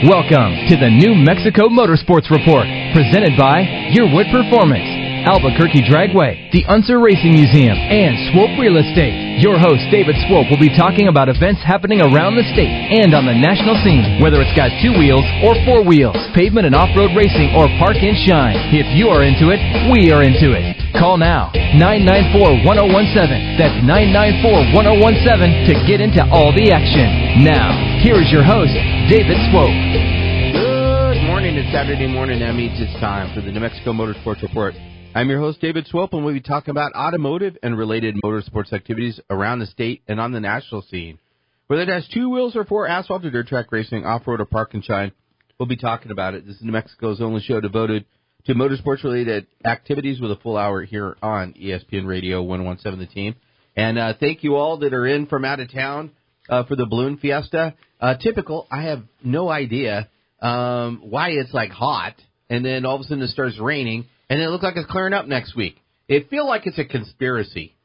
Welcome to the New Mexico Motorsports Report, presented by Yearwood Performance, Albuquerque Dragway, the Unser Racing Museum, and Swope Real Estate. Your host, David Swope, will be talking about events happening around the state and on the national scene, whether it's got two wheels or four wheels, pavement and off-road racing, or park and shine. If you are into it, we are into it. Call now, 994-1017. That's 994-1017 to get into all the action. Now, here is your host, David Swope. Good morning. It's Saturday morning. That means it's time for the New Mexico Motorsports Report. I'm your host, David Swope, and we'll be talking about automotive and related motorsports activities around the state and on the national scene. Whether it has two wheels or four asphalt or dirt track racing, off-road or park and shine, we'll be talking about it. This is New Mexico's only show devoted to motorsports related activities with a full hour here on ESPN Radio 117 The Team. And uh, thank you all that are in from out of town uh, for the balloon fiesta. Uh, typical, I have no idea um, why it's like hot, and then all of a sudden it starts raining, and it looks like it's clearing up next week. It feels like it's a conspiracy,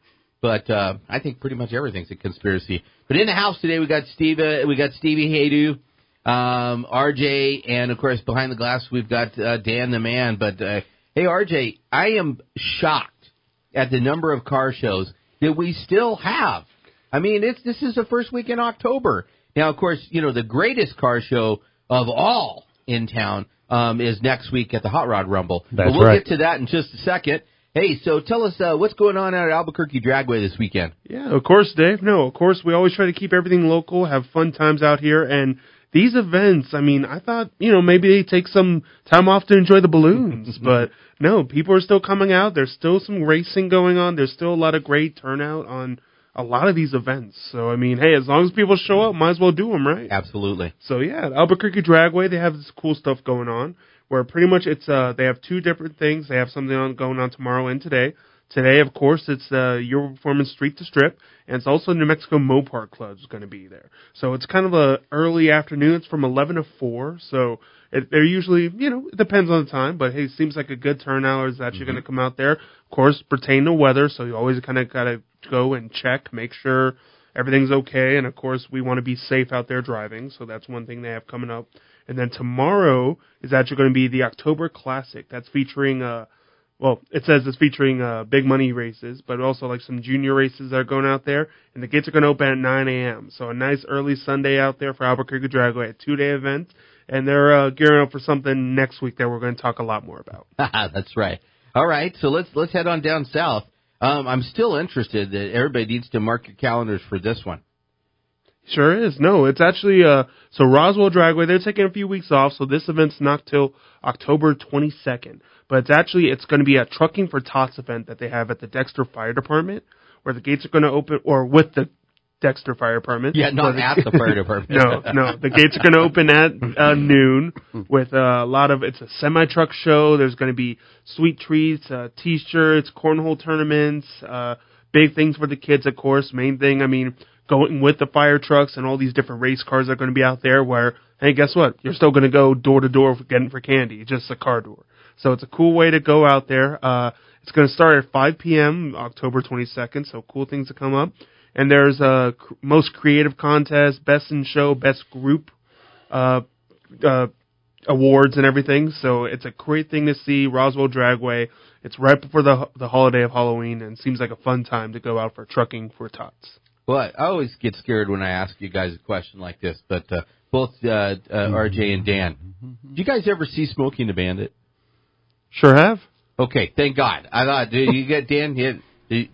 but uh, I think pretty much everything's a conspiracy. But in the house today, we got Steve, uh, we got Stevie Haydu, um, RJ, and of course behind the glass we've got uh, Dan the man. But uh, hey, RJ, I am shocked at the number of car shows that we still have. I mean, it's this is the first week in October. Now, of course, you know the greatest car show of all in town um, is next week at the Hot Rod Rumble. That's but we'll right. get to that in just a second. Hey, so tell us uh, what's going on out at Albuquerque Dragway this weekend. Yeah, of course, Dave. No, of course, we always try to keep everything local, have fun times out here, and these events. I mean, I thought you know maybe they take some time off to enjoy the balloons, but no, people are still coming out. There's still some racing going on. There's still a lot of great turnout on a lot of these events. So I mean, hey, as long as people show up, might as well do them, right? Absolutely. So yeah, Albuquerque Dragway, they have this cool stuff going on where pretty much it's uh they have two different things. They have something on going on tomorrow and today. Today, of course, it's uh your performance street to strip, and it's also New Mexico Mopar Club is going to be there. So it's kind of a early afternoon. It's from eleven to four. So it, they're usually you know it depends on the time, but hey, it seems like a good turnout is actually going to come out there. Of course, pertain to weather, so you always kind of got to go and check, make sure everything's okay. And of course, we want to be safe out there driving. So that's one thing they have coming up. And then tomorrow is actually going to be the October Classic. That's featuring, uh, well, it says it's featuring uh, big money races, but also like some junior races that are going out there. And the gates are going to open at 9 a.m. So a nice early Sunday out there for Albuquerque Dragway, a two day event. And they're uh, gearing up for something next week that we're going to talk a lot more about. That's right. All right, so let's let's head on down south. Um, I'm still interested that everybody needs to mark your calendars for this one. Sure is. No, it's actually uh so Roswell Dragway, they're taking a few weeks off, so this event's not till October 22nd. But it's actually it's going to be a Trucking for Tots event that they have at the Dexter Fire Department where the gates are going to open or with the Dexter Fire Department. Yeah, not Where at the fire department. no, no. The gates are going to open at uh, noon with uh, a lot of. It's a semi truck show. There's going to be sweet treats, uh, t-shirts, cornhole tournaments, uh, big things for the kids, of course. Main thing, I mean, going with the fire trucks and all these different race cars that are going to be out there. Where hey, guess what? You're still going to go door to door getting for candy, just a car door. So it's a cool way to go out there. Uh, it's going to start at 5 p.m. October 22nd. So cool things to come up and there's a cr- most creative contest, best in show, best group uh, uh, awards and everything. So it's a great thing to see Roswell Dragway. It's right before the the holiday of Halloween, and seems like a fun time to go out for trucking for tots. Well, I always get scared when I ask you guys a question like this, but uh, both uh, uh, RJ and Dan, do you guys ever see Smokey and the Bandit? Sure have. Okay, thank God. I thought, did you get Dan? Did, did,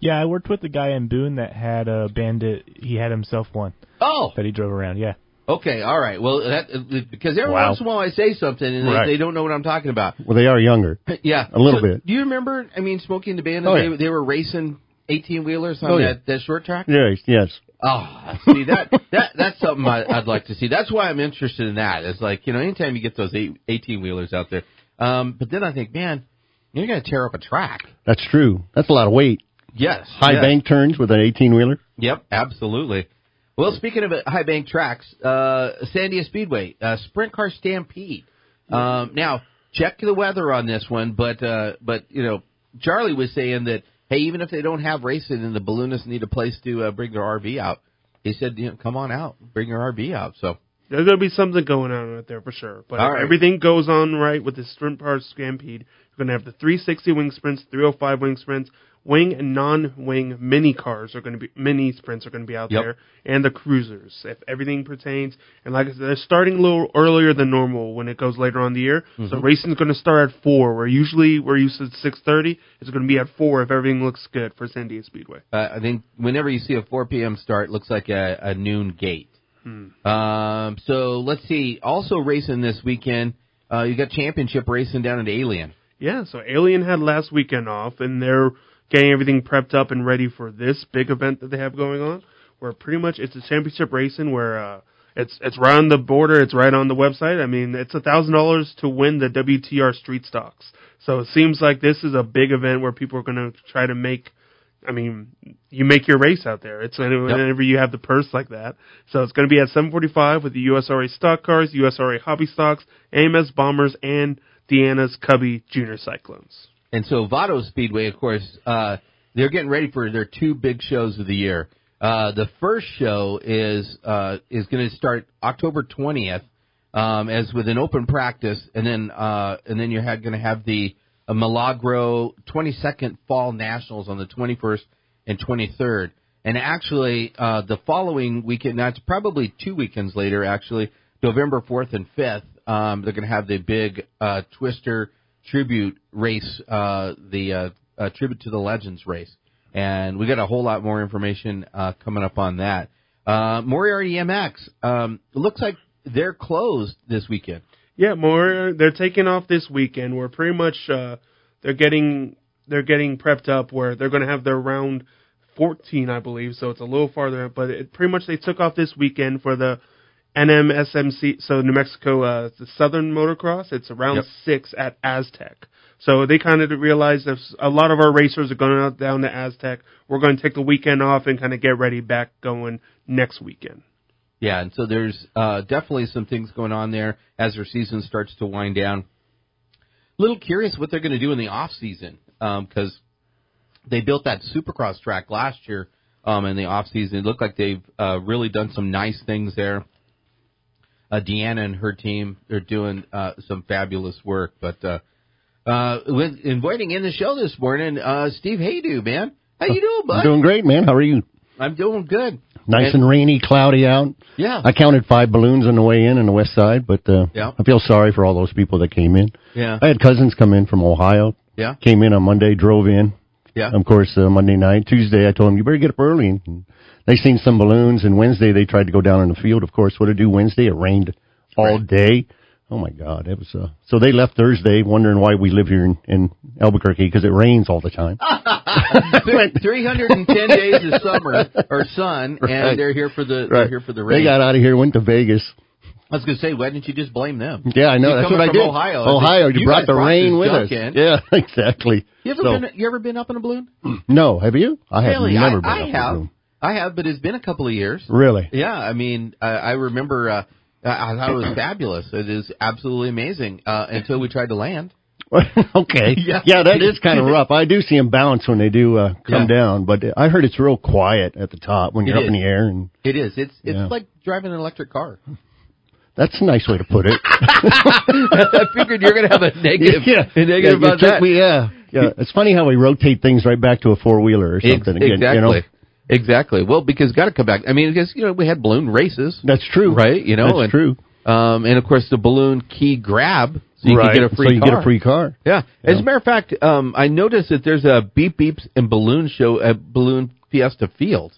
Yeah, I worked with the guy in Boone that had a bandit. He had himself one oh, that he drove around. Yeah. okay, all right. Well, that because every Wow. once in a while I say something and Right. they, they don't know what I'm talking about. Well, they are younger. Yeah, A little So, bit. Do you remember? I mean, Smokey and the Bandit. Oh, yeah. they, they were racing 18 wheelers on Oh, yeah. that, that short track. Yes, yes. Oh, see that that that's something I, I'd like to see. That's why I'm interested in that. It's like you know, anytime you get those eight, 18 wheelers out there. Um, but then I think, man, you're gonna tear up a track. That's true. That's a lot of weight. Yes, High yes. bank turns with an 18 wheeler. Yep, absolutely. Well, speaking of high bank tracks, uh, Sandia Speedway, uh, Sprint Car Stampede. Um, now, check the weather on this one, but uh, but you know, Charlie was saying that hey, even if they don't have racing and the balloonists need a place to uh, bring their RV out, he said, you know, come on out, bring your RV out. So There's going to be something going on out there for sure. But right. everything goes on right with the Sprint Car Stampede, you're going to have the 360 wing sprints, 305 wing sprints, wing and non-wing mini cars are going to be mini sprints are going to be out Yep. there, and the cruisers. If everything pertains, and like I said, they're starting a little earlier than normal when it goes later on in the year. So Mm-hmm. racing's going to start at four, where usually we're used to 6:30. It's going to be at four if everything looks good for Sandia Speedway. Uh, I think whenever you see a 4 p.m. start, it looks like a, a noon gate. Um, so let's see. Also racing this weekend, uh, you got championship racing down at Alien. Yeah, so Alien had last weekend off, and they're getting everything prepped up and ready for this big event that they have going on. Where pretty much it's a championship racing where uh, it's it's right on the border, it's right on the website. I mean, it's a thousand dollars to win the WTR Street Stocks. So it seems like this is a big event where people are going to try to make. I mean, you make your race out there. It's whenever you have the purse like that. So it's going to be at 7:45 with the USRA stock cars, USRA hobby stocks, AMS bombers, and Deanna's Cubby Junior Cyclones. And so Vado Speedway, of course, uh, they're getting ready for their two big shows of the year. Uh, the first show is uh, is going to start October 20th, um, as with an open practice, and then uh, and then you're going to have the uh, Milagro 22nd Fall Nationals on the 21st and 23rd. And actually, uh, the following weekend, it's probably two weekends later, actually, November 4th and 5th, um, they're going to have the big uh, Twister tribute race, uh, the uh, uh, tribute to the legends race, and we got a whole lot more information uh, coming up on that. Uh, Moriarty MX um, looks like they're closed this weekend. Yeah, more. They're taking off this weekend. We're pretty much uh, they're getting they're getting prepped up. Where they're going to have their round 14, I believe. So it's a little farther. But it, pretty much they took off this weekend for the NMSMC. So New Mexico, uh, the Southern Motocross. It's around Yep. six at Aztec. So they kind of realized that a lot of our racers are going out down to Aztec. We're going to take the weekend off and kind of get ready back going next weekend. Yeah, and so there's uh, definitely some things going on there as their season starts to wind down. A little curious what they're going to do in the off season because they built that Supercross track last year um, in the off season. It looked like they've uh, really done some nice things there. Uh, Deanna and her team are doing uh, some fabulous work. But uh, uh, with inviting in the show this morning, uh, Steve Haydu, man, how you doing, bud? I'm doing great, man. How are you? I'm doing good. Nice and rainy, cloudy out. Yeah, I counted five balloons on the way in on the west side, but uh, Yeah. I feel sorry for all those people that came in. yeah, I had cousins come in from Ohio. yeah, Came in on Monday, drove in. yeah. Of course, uh, Monday night, Tuesday, I told them you better get up early. And they seen some balloons, and Wednesday they tried to go down in the field. Of course, what did it do Wednesday? It rained all day. Oh my God, it was. Uh, so they left Thursday, wondering why we live here in, in Albuquerque because it rains all the time. 310 days of summer or sun, Right. and they're here for the they're here for the rain. They got out of here, went to Vegas. I was going to say, why didn't you just blame them? Yeah, I know. You That's what I did. Ohio. Ohio, You you brought the brought rain with us. in. Yeah, exactly. You ever So- been you ever been up in a balloon? No, have you? I have really? never I, been. I up in a have. I have, but it's been a couple of years. Really? Yeah, I mean, I, I remember. Uh, I thought it was fabulous. It is absolutely amazing uh, until we tried to land. okay. Yeah. Yeah. that is kind of rough. I do see them bounce when they do uh, come Yeah. down, but I heard it's real quiet at the top when you're up is. in the air, and It is. It's it's Yeah. like driving an electric car. that's a nice way to put it. I figured you're going to have a negative, yeah, a negative yeah, about that. Me, yeah, yeah. It's funny how we rotate things right back to a four wheeler or Ex- something. again, exactly. You know? Exactly. Well, because got to come back. I mean, because you know we had balloon races, That's true. right? You know, That's and, true. Um, and of course the balloon key grab, so you right. can get a free so you car. get a free car. Yeah. As a matter of fact, um, I noticed that there's a beep beeps and balloon show at Balloon Fiesta Field.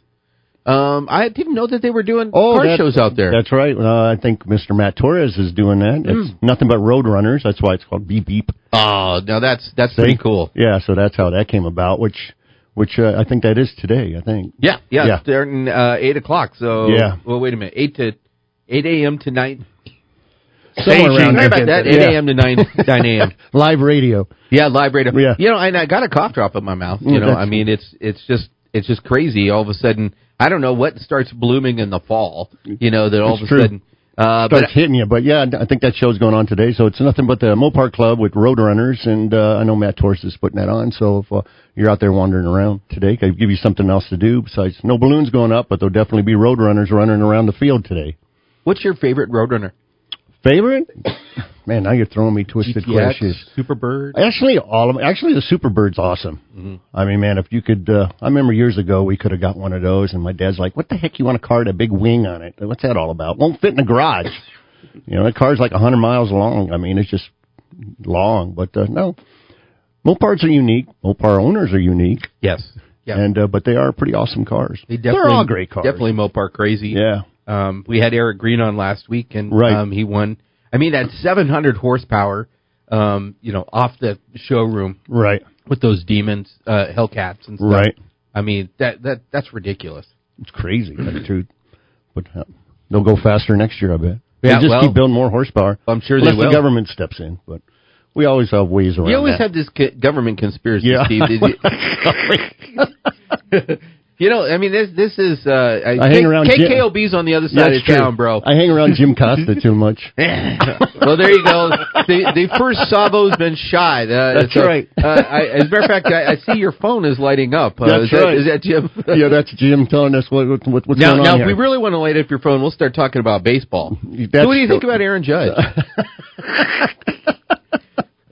Um, I didn't know that they were doing car Oh, that- shows out there. That's right. Uh, I think Mr. Matt Torres is doing that. It's Hmm. nothing but road runners. That's why it's called Beep Beep. Oh, now that's that's pretty cool. Yeah, so that's how that came about. Which, which uh, I think that is today. I think. Yeah, yeah, Yeah. starting uh, eight o'clock. So Yeah. Well, wait a minute, eight to eight a.m. to nine. Somewhere around Sorry about that. Eight Yeah. a.m. to nine nine a.m. Live radio. Yeah, live radio. Yeah. You know, and I got a cough drop in my mouth. You Mm, know, I mean, it's it's just it's just crazy. All of a sudden, I don't know what starts blooming in the fall. You know, that all It's of a true. sudden. Uh, Starts but hitting you, but yeah, I think that show's going on today. So it's nothing but the Mopar Club with Roadrunners, and uh, I know Matt Torres is putting that on. So if uh, you're out there wandering around today, could give you something else to do besides no balloons going up, but there'll definitely be Roadrunners running around the field today. What's your favorite Roadrunner? Favorite? Man, now you're throwing me twisted questions. Superbird. Actually, all of. Actually, the Superbird's awesome. Mm-hmm. I mean, man, if you could, uh, I remember years ago we could have got one of those, and my dad's like, "What the heck? You want a car with a big wing on it? What's that all about? Won't fit in the garage." you know, that car's like a hundred miles long. I mean, it's just long, but uh, no. Mopars are unique. Mopar owners are unique, Yes. Yeah. and uh, but they are pretty awesome cars. They definitely, They're all great cars. Definitely Mopar crazy. Yeah. Um, we had Eric Green on last week, and Right. um, he won. I mean, at 700 horsepower, um, you know, off the showroom Right. with those demons, uh, Hellcats and stuff. Right. I mean, that that that's ridiculous. It's crazy, you the truth. But uh, they'll go faster next year, I bet. Yeah, They'll just well, keep building more horsepower. I'm sure they Unless the government steps in, but we always have ways around You always that. have this co- government conspiracy, Yeah. Steve. You, know, I mean, this this is uh, I hang around Jim- KKOB's on the other side That's of true. town, bro. I hang around Jim Costa too much. well, there you go. The, the first Savo's been shot. Uh, That's so, right. uh, I, as a matter of fact, I, I see your phone is lighting up. Uh, That's is right. Is that Jim? yeah, that's Jim telling us what, what what's now, going on now if here. we really want to light up your phone, we'll start talking about baseball. So what do you think about Aaron Judge?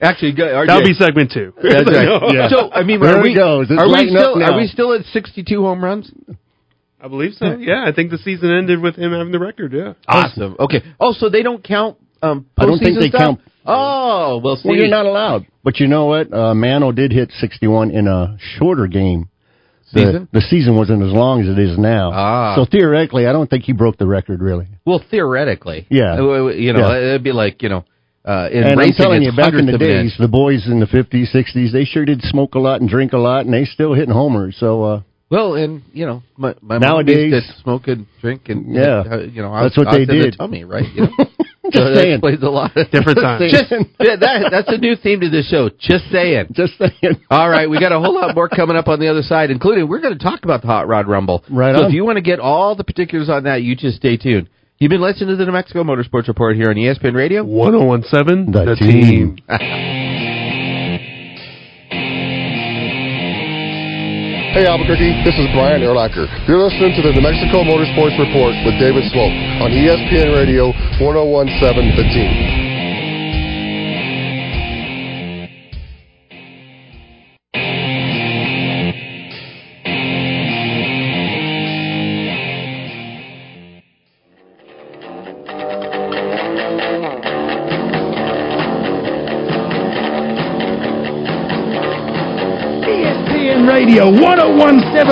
Actually, go, RJ. That'll be segment two. That's right. Yeah. So I mean, There are we, goes. It's are we still now. are we still at sixty-two home runs? I believe so. Yeah, I think the season ended with him having the record. Yeah. Awesome. Okay. Oh, so they don't count. Um, I don't think they stuff? count- Oh, well, see, well, you're not allowed. But you know what? Uh, Mano did hit 61 in a shorter game. The, Season? the season wasn't as long as it is now. Ah. So theoretically, I don't think he broke the record, really. Well, theoretically, Yeah. Uh, You know, Yeah. it'd be like you know, uh, in and racing, I'm telling you, back in the days, inch. the boys in the 50s, 60s, they sure did smoke a lot and drink a lot, and they still hitting homers. So, uh, Well, and you know, my my Nowadays- mom used to smoke and drink, and Yeah. uh, you know, That's out- what they out to the did. tummy, right? You know? Just so saying. explains a lot. of Different times. Just yeah, that that's a new theme to the show. Just saying. just saying. All right, we got a whole lot more coming up on the other side, including we're going to talk about the Hot Rod Rumble. Right So on. if you want to get all the particulars on that, you just stay tuned. You've been listening to the New Mexico Motorsports Report here on ESPN Radio. 1017, The the, team. team. Hey Albuquerque, this is Brian Urlacher. You're listening to the New Mexico Motorsports Report with David Swope on ESPN Radio 1017 The Team.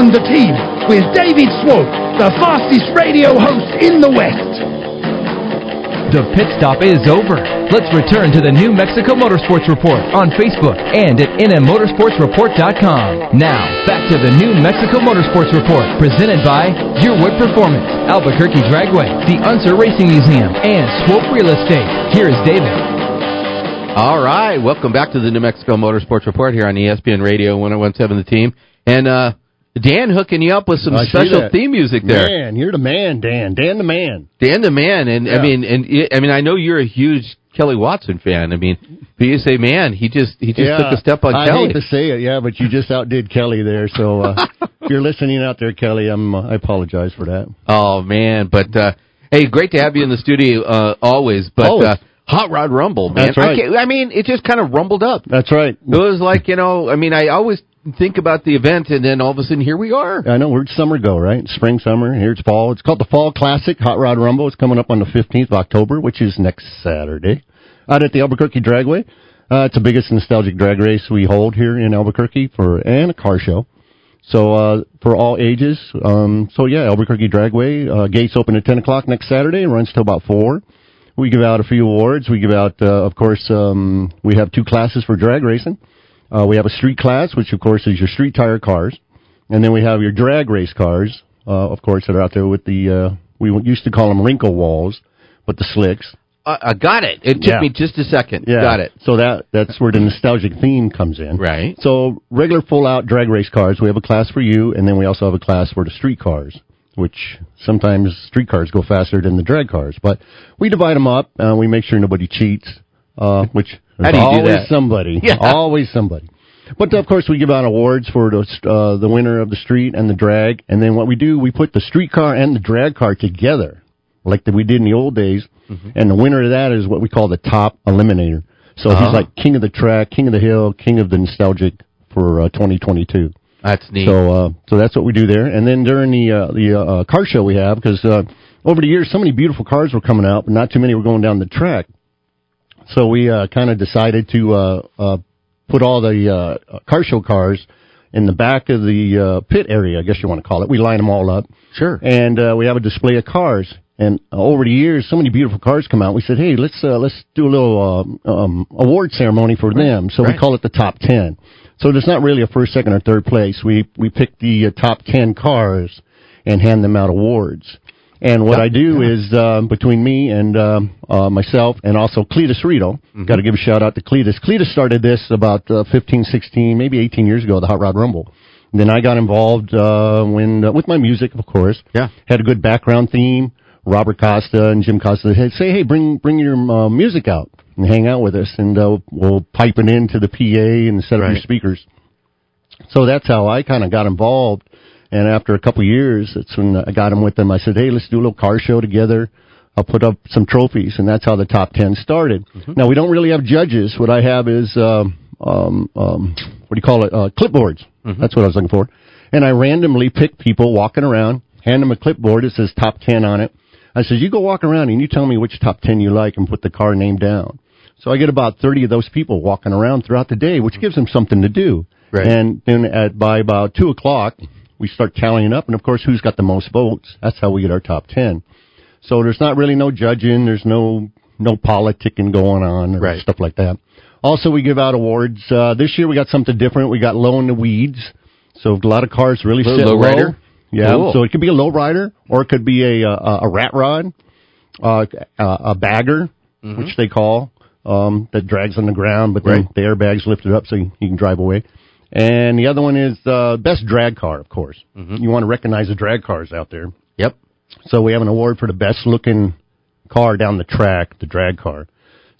1017 The Team with David Swope, the fastest radio host in the West. The pit stop is over. Let's return to the New Mexico Motorsports Report on Facebook and at nmmotorsportsreport.com. Now, back to the New Mexico Motorsports Report, presented by Yearwood Performance, Albuquerque Dragway, the Unser Racing Museum, and Swope Real Estate. Here is David. All right, welcome back to the New Mexico Motorsports Report here on ESPN Radio 1017 The Team. And uh, Dan hooking you up with some I special theme music there. Man, you're the man, Dan. Dan the man. Dan the man, and I mean, and I mean, I know you're a huge Kelly Watson fan. I mean, but you say, man, he just he just took a step on I Kelly. hate to say it, yeah, but you just outdid Kelly there. So uh, if you're listening out there, Kelly, I'm uh, I apologize for that. Oh man, but uh, hey, great to have you in the studio uh, always. But Always. Uh, Hot Rod Rumble, man. That's right. I, I mean, it just kind of rumbled up. That's right. It was like you know, I mean, I always think about the event, and then all of a sudden, here we are. I know where'd summer go, right? Spring, summer. Here it's fall. It's called the Fall Classic Hot Rod Rumble. It's coming up on the 15th of October, which is next Saturday, out at the Albuquerque Dragway. Uh, it's the biggest nostalgic drag race we hold here in Albuquerque for and a car show. So uh, for all ages. Um, so yeah, Albuquerque Dragway uh, gates open at 10 o'clock next Saturday and runs till about four. We give out a few awards. We give out, uh, of course, um, we have two classes for drag racing. Uh, we have a street class, which of course is your street tire cars. And then we have your drag race cars, uh, of course, that are out there with the, uh, we used to call them wrinkle walls, but the slicks. Uh, I got it. It took Yeah. me just a second. Yeah. Got it. So that, that's where the nostalgic theme comes in. Right. So regular full out drag race cars, we have a class for you, and then we also have a class for the street cars, which sometimes street cars go faster than the drag cars. But we divide them up. Uh, we make sure nobody cheats, uh, which How do you do always that? somebody. Yeah. Always somebody. But of course, we give out awards for the uh, the winner of the street and the drag, and then what we do, we put the street car and the drag car together, like that we did in the old days. And the winner of that is what we call the top eliminator. So Oh. he's like king of the track, king of the hill, king of the nostalgic for uh, 2022. That's neat. So, uh, so that's what we do there. And then during the uh, the uh, car show we have, because uh, over the years, so many beautiful cars were coming out, but not too many were going down the track. So we uh, kind of decided to uh, uh, put all the uh, car show cars in the back of the uh, pit area, I guess you want to call it. We line them all up, sure. and uh, we have a display of cars. And uh, over the years, so many beautiful cars come out. We said, "Hey, let's uh, let's do a little uh, um, award ceremony for them." So right. we call it the top ten. So there's not really a first, second, or third place. We we pick the uh, top ten cars and hand them out awards. And what Yeah, I do yeah. is um, between me and um, uh, myself and also Cletus Rito. Mm-hmm. Got to give a shout out to Cletus. Cletus started this about uh, 15, 16, maybe 18 years ago, the Hot Rod Rumble. And then I got involved uh, when uh, with my music, of course. Yeah. Had a good background theme. Robert Costa and Jim Costa said, "Say, hey, bring bring your uh, music out and hang out with us, and uh, we'll pipe it into the PA and set up your speakers." So that's how I kind of got involved. And after a couple of years, that's when I got him with them. I said, "Hey, let's do a little car show together. I'll put up some trophies," and that's how the top ten started. Now we don't really have judges. What I have is um, um, um, what do you call it? Uh, clipboards. That's what I was looking for. And I randomly pick people walking around, hand them a clipboard. It says top ten on it. I said, "You go walk around and you tell me which top ten you like, and put the car name down." So I get about 30 of those people walking around throughout the day, which gives them something to do. Right. And then at by about two o'clock, we start tallying up, and of course, who's got the most votes? That's how we get our top ten. So there's not really no judging. There's no no politicking going on or Right. stuff like that. Also, we give out awards. Uh, this year we got something different. We got low in the weeds. So a lot of cars really Low- sit low rider? Yeah. Cool. So it could be a low rider, or it could be a a, a rat rod, uh, a, a bagger, which they call um, that drags on the ground, but then Mm-hmm. Right. the airbags lifted up so you, you can drive away. And the other one is uh, best drag car, of course. Mm-hmm. You want to recognize the drag cars out there. Yep. So we have an award for the best looking car down the track, the drag car.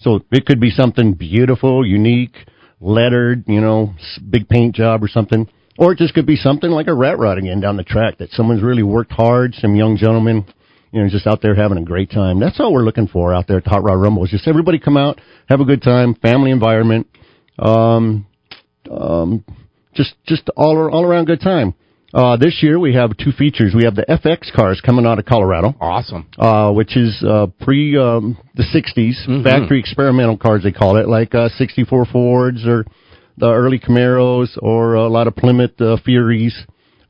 So it could be something beautiful, unique, lettered, you know, big paint job or something. Or it just could be something like a rat rod again down the track that someone's really worked hard, some young gentleman, you know, just out there having a great time. That's all we're looking for out there at the Hot Rod Rumble. Is just everybody come out, have a good time, family environment, um, um, just just all all around good time. Uh, this year we have two features. We have the FX cars coming out of Colorado Awesome. uh, which is uh, pre um, the 60s factory experimental cars they call it, like uh, 64 Fords or the early Camaros or a lot of Plymouth uh, Furies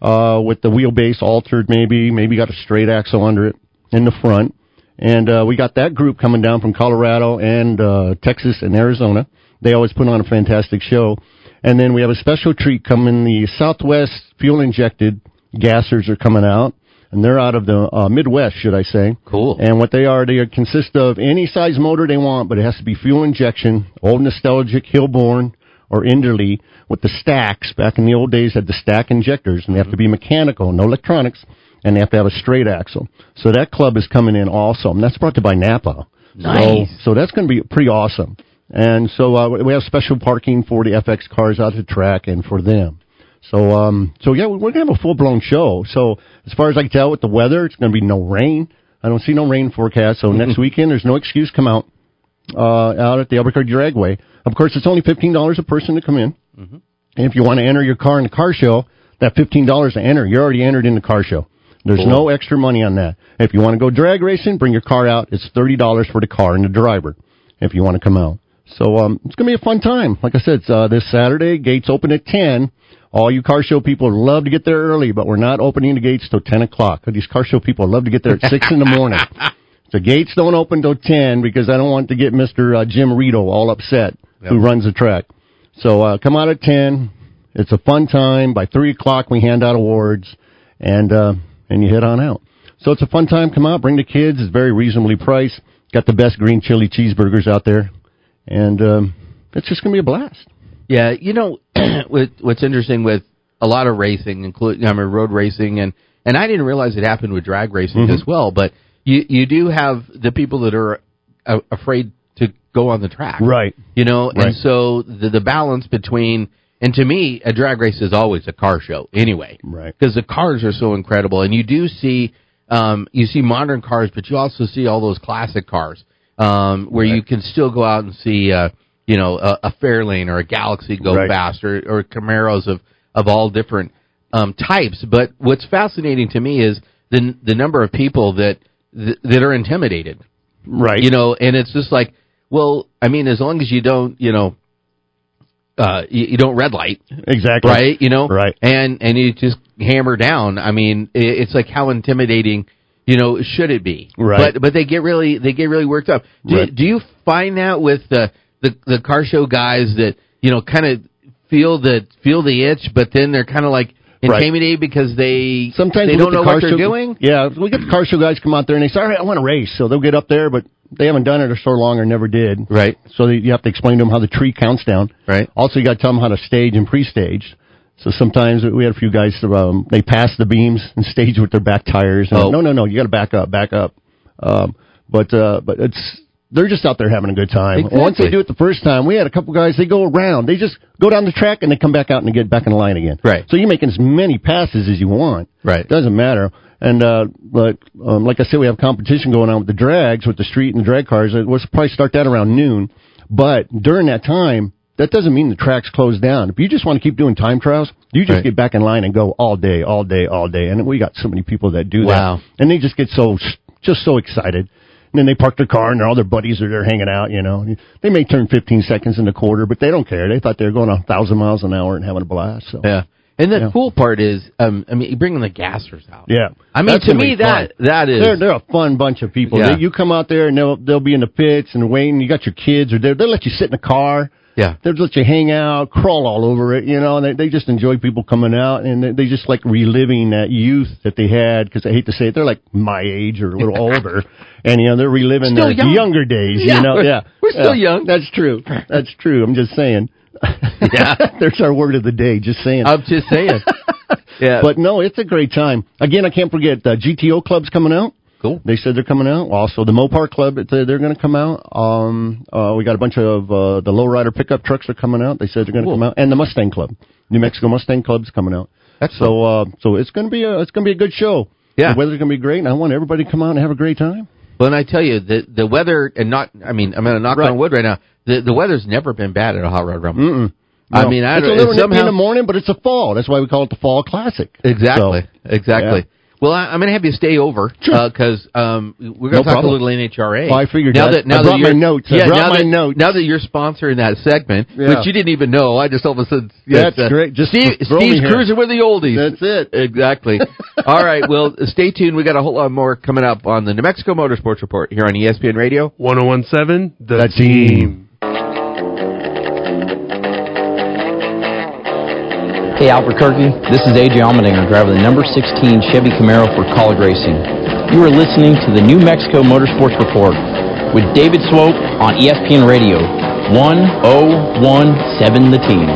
uh, with the wheelbase altered, maybe maybe got a straight axle under it in the front. And uh, we got that group coming down from Colorado and uh, Texas and Arizona. They always put on a fantastic show. And then we have a special treat coming. The Southwest fuel injected gassers are coming out, and they're out of the uh, Midwest, should I say? Cool. And what they are, they consist of any size motor they want, but it has to be fuel injection, old nostalgic Hilborn or Enderle with the stacks. Back in the old days, had the stack injectors, and they have to be mechanical, no electronics, and they have to have a straight axle. So that club is coming in also, and that's brought to you by Napa. Nice. So, so that's going to be pretty awesome. And so uh, we have special parking for the FX cars out at the track and for them. So um, so yeah, we're gonna have a full blown show. So as far as I can tell with the weather, it's gonna be no rain. I don't see no rain forecast. So next weekend, there's no excuse. Come out uh, out at the Albuquerque Dragway. Of course, it's only fifteen dollars a person to come in. And if you want to enter your car in the car show, that fifteen dollars to enter, you're already entered in the car show. There's no extra money on that. If you want to go drag racing, bring your car out. It's thirty dollars for the car and the driver. If you want to come out, so um, it's gonna be a fun time. Like I said, it's, uh, this Saturday, gates open at ten. All you car show people love to get there early, but we're not opening the gates till ten o'clock. These car show people love to get there at six in the morning. The gates don't open till ten because I don't want to get Mister uh, Jim Rito all upset, who runs the track. So uh, come out at ten. It's a fun time. By three o'clock, we hand out awards, and uh, and you head on out. So it's a fun time. Come out, bring the kids. It's very reasonably priced. Got the best green chili cheeseburgers out there, and um, it's just gonna be a blast. Yeah, you know what, what's interesting with a lot of racing, including I mean road racing, and and I didn't realize it happened with drag racing Mm-hmm. as well. But you you do have the people that are uh, afraid to go on the track, Right. You know, Right. and so the the balance between and to me a drag race is always a car show anyway, Right. Because the cars are so incredible, and you do see. um, you see modern cars, but you also see all those classic cars um, where you can still go out and see, uh, you know, a, a Fairlane or a Galaxie go Right. fast, or, or Camaros of of all different um, types. But what's fascinating to me is the the number of people that th- that are intimidated Right. you know, and it's just like, well, I mean, as long as you don't, you know, uh, you, you don't red light, exactly. right? You know, Right. and and you just hammer down. I mean, i it's like how intimidating, you know, should it be? Right. But but they get really they get really worked up. Do, Right. do you find that with the the the car show guys that you know kind of feel the feel the itch, but then they're kind of like Right. intimidated because they Sometimes they don't get the know what they're show, doing. Yeah, we get the car show guys come out there and they say, "All right, I want to race," so they'll get up there, but they haven't done it or so long or never did. Right. So you have to explain to them how the tree counts down. Right. Also, you got to tell them how to stage and pre-stage. So sometimes we had a few guys. Um, they pass the beams and stage with their back tires. And, Oh. No, no, no. You got to back up, back up. Um, but uh, but it's they're just out there having a good time. Exactly. Once they do it the first time, we had a couple guys. They go around. They just go down the track and they come back out and they get back in the line again. Right. So you're making as many passes as you want. Right. Doesn't matter. And uh, but um, like I said, we have competition going on with the drags, with the street and the drag cars. It was probably start that around noon. But during that time, that doesn't mean the track's closed down. If you just want to keep doing time trials, you just Right. get back in line and go all day, all day, all day. And we got so many people that do Wow. that, and they just get so just so excited. And then they park their car and all their buddies are there hanging out, you know. They may turn 15 seconds in the quarter, but they don't care. They thought they were going a thousand miles an hour and having a blast. So Yeah. And the Yeah. cool part is, um, I mean, bringing the gassers out. Yeah, I mean, That's to me, that fun. that is They're they're a fun bunch of people. Yeah. They, you come out there and they'll they'll be in the pits and waiting. You got your kids or they'll they'll let you sit in the car. Yeah, They'll let you hang out, crawl all over it. You know, and they they just enjoy people coming out and they, they just like reliving that youth that they had. Because I hate to say it, they're like my age or a little older, and you know they're reliving Still their young. younger days. Yeah, you know, yeah, we're still Yeah. young. That's true. That's true. I'm just saying. Yeah. there's our word of the day. Just saying. I'm just saying. yeah, But no, it's a great time. Again, I can't forget uh, GTO club's coming out. Cool. They said they're coming out. Also, the Mopar Club, they're going to come out. Um, uh, we got a bunch of uh, the lowrider pickup trucks are coming out. They said they're going to Cool. come out, and the Mustang Club, New Mexico Mustang Club's coming out. Excellent. So, uh, so it's going to be a it's going to be a good show. Yeah. the weather's going to be great, and I want everybody to come out and have a great time. Well, and I tell you, the the weather, and not, I mean, I'm going to knock Right. on wood right now. The the weather's never been bad at a hot rod rumble. Mm-mm. I No. mean, I it's a little it's nippy in the morning, but it's a fall. That's why we call it the Fall Classic. Exactly, So, exactly. yeah. Well, I, I'm going to have you stay over Sure. because um, we're going to No talk problem. a little NHRA. Well, I figured now that. that now I that my you're- I brought now my that, notes. Now that you're sponsoring that segment, Yeah. which you didn't even know, I just all of a sudden yes, That's great. Just Steve, throw me Steve's here. cruising with the oldies. That's it. Exactly. All right. Well, stay tuned. We got a whole lot more coming up on the New Mexico Motorsports Report here on ESPN Radio. 1017, the The team. team. Hey Albuquerque, this is AJ Allmendinger, driving the number 16 Chevy Camaro for Kaulig Racing. You are listening to the New Mexico Motorsports Report with David Swope on ESPN Radio, 1017 The Team.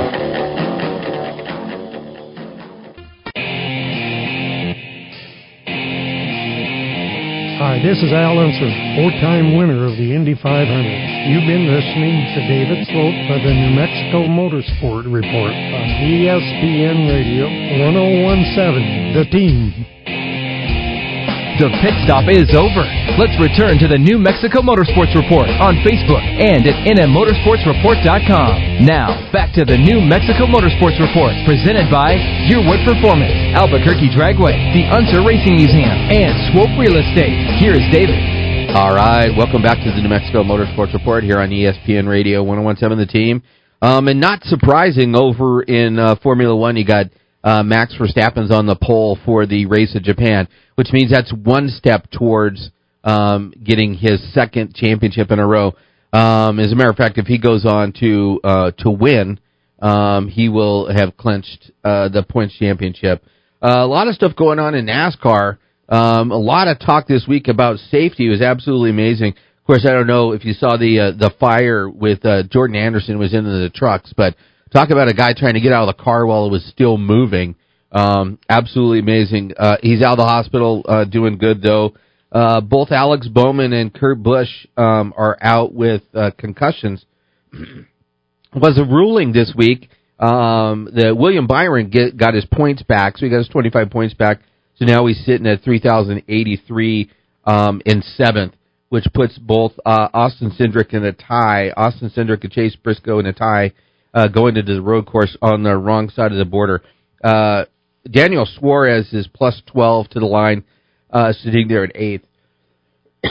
Hi, this is Al Unser, four-time winner of the Indy 500. You've been listening to David Sloat for the New Mexico Motorsport Report on ESPN Radio 1017, The Team. The pit stop is over. Let's return to the New Mexico Motorsports Report on Facebook and at nmmotorsportsreport.com. Now, back to the New Mexico Motorsports Report, presented by Yearwood Performance, Albuquerque Dragway, the Unser Racing Museum, and Swope Real Estate. Here is David. All right, welcome back to the New Mexico Motorsports Report here on ESPN Radio 1017 The Team. Um, and not surprising, over in uh, Formula One, you got uh, Max Verstappen's on the pole for the race of Japan, which means that's one step towards um, getting his second championship in a row. Um, as a matter of fact, if he goes on to uh, to win, um, he will have clinched uh, the points championship. Uh, a lot of stuff going on in NASCAR. Um, a lot of talk this week about safety. It was absolutely amazing. Of course, I don't know if you saw the uh, the fire with uh, Jordan Anderson was in the trucks, but talk about a guy trying to get out of the car while it was still moving. Um, absolutely amazing. Uh, he's out of the hospital, uh, doing good though. Uh, both Alex Bowman and Kurt Busch um, are out with uh, concussions. was a ruling this week um, that William Byron get, got his points back, so he got his 25 points back. So now he's sitting at 3,083 um, in seventh, which puts both uh, Austin Cindric in a tie. Austin Cindric and Chase Briscoe in a tie uh, going into the road course on the wrong side of the border. Uh, Daniel Suarez is plus 12 to the line, uh, sitting there at eighth.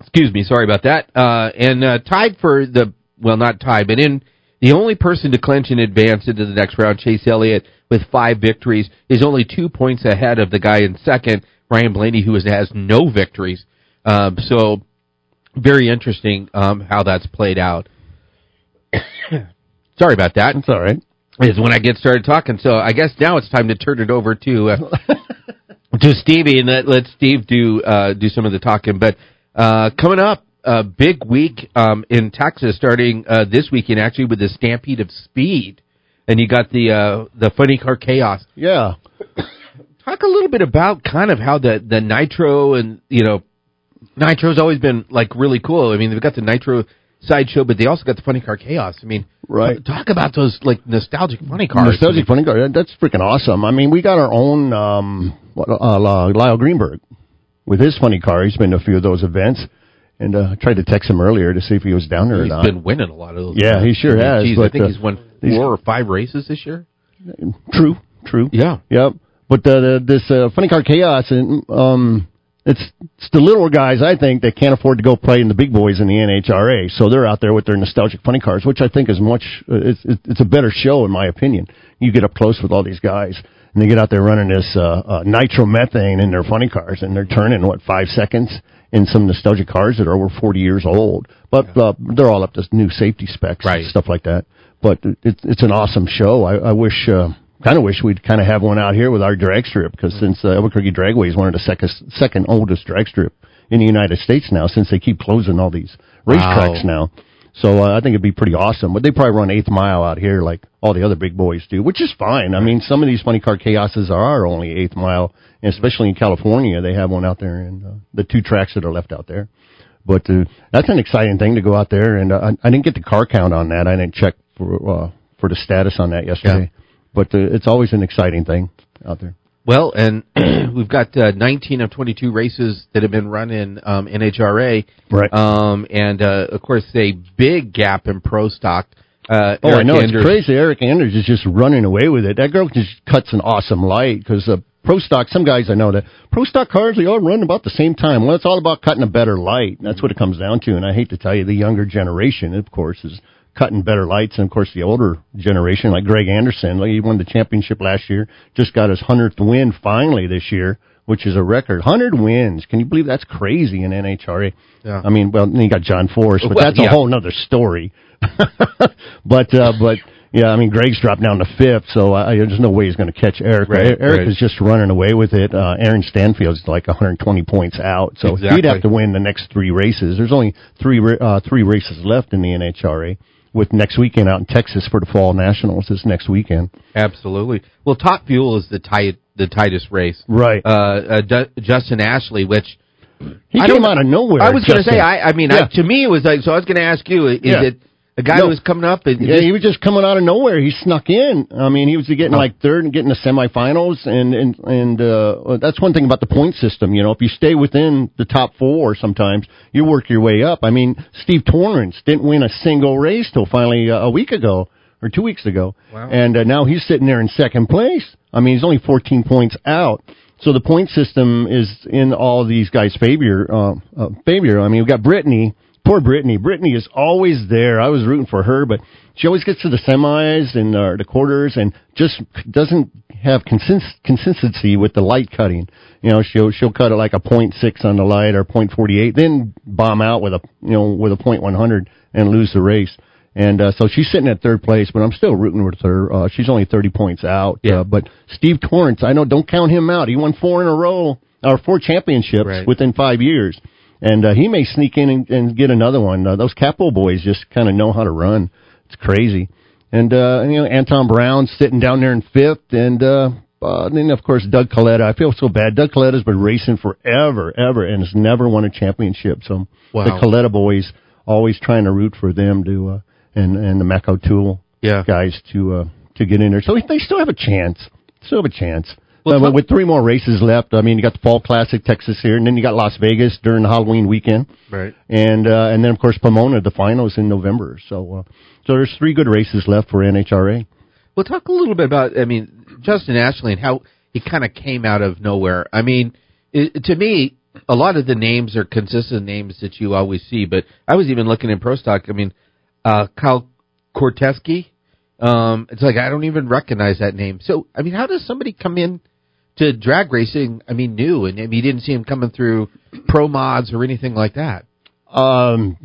Excuse me, sorry about that. Uh, and uh, tied for the, well, not tied, but in the only person to clinch and advance into the next round, Chase Elliott, with five victories, is only two points ahead of the guy in second, Ryan Blaney, who has no victories. Um, so, very interesting um, how that's played out. Sorry about that. It's all right. Is when I get started talking. So I guess now it's time to turn it over to uh, to Stevie and let, let Steve do uh, do some of the talking. But uh, coming up, a big week um, in Texas, starting uh, this weekend actually with the Stampede of Speed, and you got the uh, the Funny Car Chaos. Yeah. Talk a little bit about kind of how the the Nitro and you know Nitro's always been like really cool. I mean, they've got the Nitro sideshow, but they also got the Funny Car Chaos. I mean, Right. Talk about those like nostalgic funny cars. Nostalgic funny car. That's freaking awesome. I mean, we got our own um, what, uh, Lyle Greenberg with his funny car. He's been to a few of those events, and uh, I tried to text him earlier to see if he was down there He's or not. He's been winning a lot of those. Yeah, he sure I mean, has, geez, I think uh, he's won four or five races this year. True, true. Yeah. Yep. But uh, this uh, funny car chaos, and um, it's it's the little guys I think that can't afford to go play in the big boys in the NHRA, so they're out there with their nostalgic funny cars, which I think is much. Uh, it's it's a better show in my opinion. You get up close with all these guys, and they get out there running this uh, uh, nitromethane in their funny cars, and they're turning what five seconds in some nostalgic cars that are over 40 years old, but uh, they're all up to new safety specs Right. and stuff like that. But it's it's an awesome show. I, I wish. Uh, Kind of wish we'd kind of have one out here with our drag strip because since uh, Albuquerque Dragway is one of the second second oldest drag strip in the United States now, since they keep closing all these racetracks now. So uh, I think it'd be pretty awesome. But they probably run eighth mile out here like all the other big boys do, which is fine. I mean, some of these funny car chaoses are only eighth mile, and especially in California, they have one out there in uh, the two tracks that are left out there. But uh, that's an exciting thing to go out there, and uh, I, I didn't get the car count on that. I didn't check for uh, for the status on that yesterday. But uh, it's always an exciting thing out there. Well, and we've got uh, 19 of 22 races that have been run in um, NHRA. Right. Um, and uh, of course, a big gap in pro stock. Uh, Oh, I know Enders- it's crazy. Erica Enders is just running away with it. That girl just cuts an awesome light because uh, pro stock. Some guys I know that pro stock cars they all run about the same time. Well, it's all about cutting a better light. That's what it comes down to. And I hate to tell you, the younger generation, of course, is cutting better lights, and of course the older generation, like Greg Anderson, like he won the championship last year, just got his hundredth win finally this year. Which is a record, hundred wins. Can you believe that's crazy in NHRA? Yeah. I mean, well, then you got John Force, but Well, that's yeah. a whole nother story. but uh, but yeah, I mean, Greg's dropped down to fifth, so I, there's no way he's going to catch Eric. Right, Eric right. is just running away with it. Uh, Aaron Stanfield's like 120 points out, so he'd have to win the next three races. There's only three uh, three races left in the NHRA. With next weekend out in Texas for the fall nationals this next weekend. Absolutely. Well, Top Fuel is the tight, the tightest race. Right. Uh, uh, Du- Justin Ashley, which He I came out of nowhere. I was going to say, I, I mean, Yeah. I, to me, it was like, so I was going to ask you, is Yeah. it a guy No. who was coming up? And Yeah, he was just coming out of nowhere. He snuck in. I mean, he was getting like third and getting the semifinals, and and and uh, that's one thing about the point system. You know, if you stay within the top four, sometimes you work your way up. I mean, Steve Torrence didn't win a single race till finally uh, a week ago or two weeks ago, Wow. and uh, now he's sitting there in second place. I mean, he's only 14 points out. So the point system is in all these guys' favor. Uh, uh, favor. I mean, we've got Brittany. Poor Brittany. Brittany is always there. I was rooting for her, but she always gets to the semis and uh, the quarters and just doesn't have consist- consistency with the light cutting. You know, she'll she'll cut it like a point six on the light or point forty eight, then bomb out with a you know with a point one hundred and lose the race. And uh, so she's sitting at third place, but I'm still rooting with her. Uh, she's only 30 points out. Yeah. Uh, but Steve Torrence, I know, don't count him out. He won four in a row, or four championships Right. within five years. And uh, he may sneak in and, and get another one. Uh, those Capo boys just kind of know how to run. It's crazy. And, uh, you know, Antron Brown sitting down there in fifth. And, uh, uh, then, of course, Doug Kalitta. I feel so bad. Doug Kalitta's been racing forever, ever, and has never won a championship. So Wow. the Kalitta boys always trying to root for them to, uh, and, and the Mac Tools Yeah. guys to, uh, to get in there. So they still have a chance. Still have a chance. Well, Uh, but with three more races left, I mean, you got the Fall Classic, Texas here, and then you got Las Vegas during the Halloween weekend, Right. and uh, and then of course Pomona, the finals in November. So uh, so there's three good races left for NHRA. Well, talk a little bit about, I mean, Justin Ashley and how he kind of came out of nowhere. I mean, it, to me, a lot of the names are consistent names that you always see, but I was even looking in Pro Stock. I mean, uh, Kyle Koretsky, um, it's like I don't even recognize that name. So, I mean, how does somebody come in to drag racing? I mean, new, and I mean, you didn't see him coming through pro mods or anything like that. Um,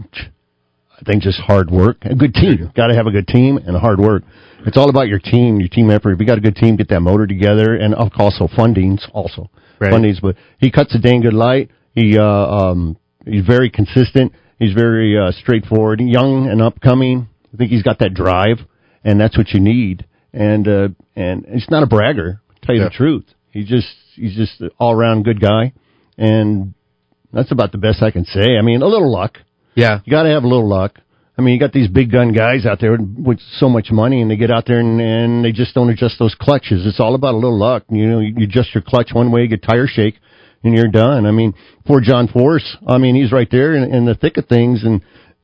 I think just hard work, a good team. Got to have a good team and hard work. It's all about your team, your team effort. If you got a good team, get that motor together, and of course, also fundings also Right. fundings. But he cuts a dang good light. He uh, um, he's very consistent. He's very uh, straightforward, young and upcoming. I think he's got that drive, and that's what you need. And uh, and he's not a bragger. To tell you Yeah. the truth, he's just he's just an all around good guy, and that's about the best I can say. I mean, a little luck. Yeah. You got to have a little luck. I mean, you got these big gun guys out there with so much money, and they get out there and, and they just don't adjust those clutches. It's all about a little luck. You know, you adjust your clutch one way, you get tire shake, and you're done. I mean, poor John Force. I mean, he's right there in, in the thick of things, and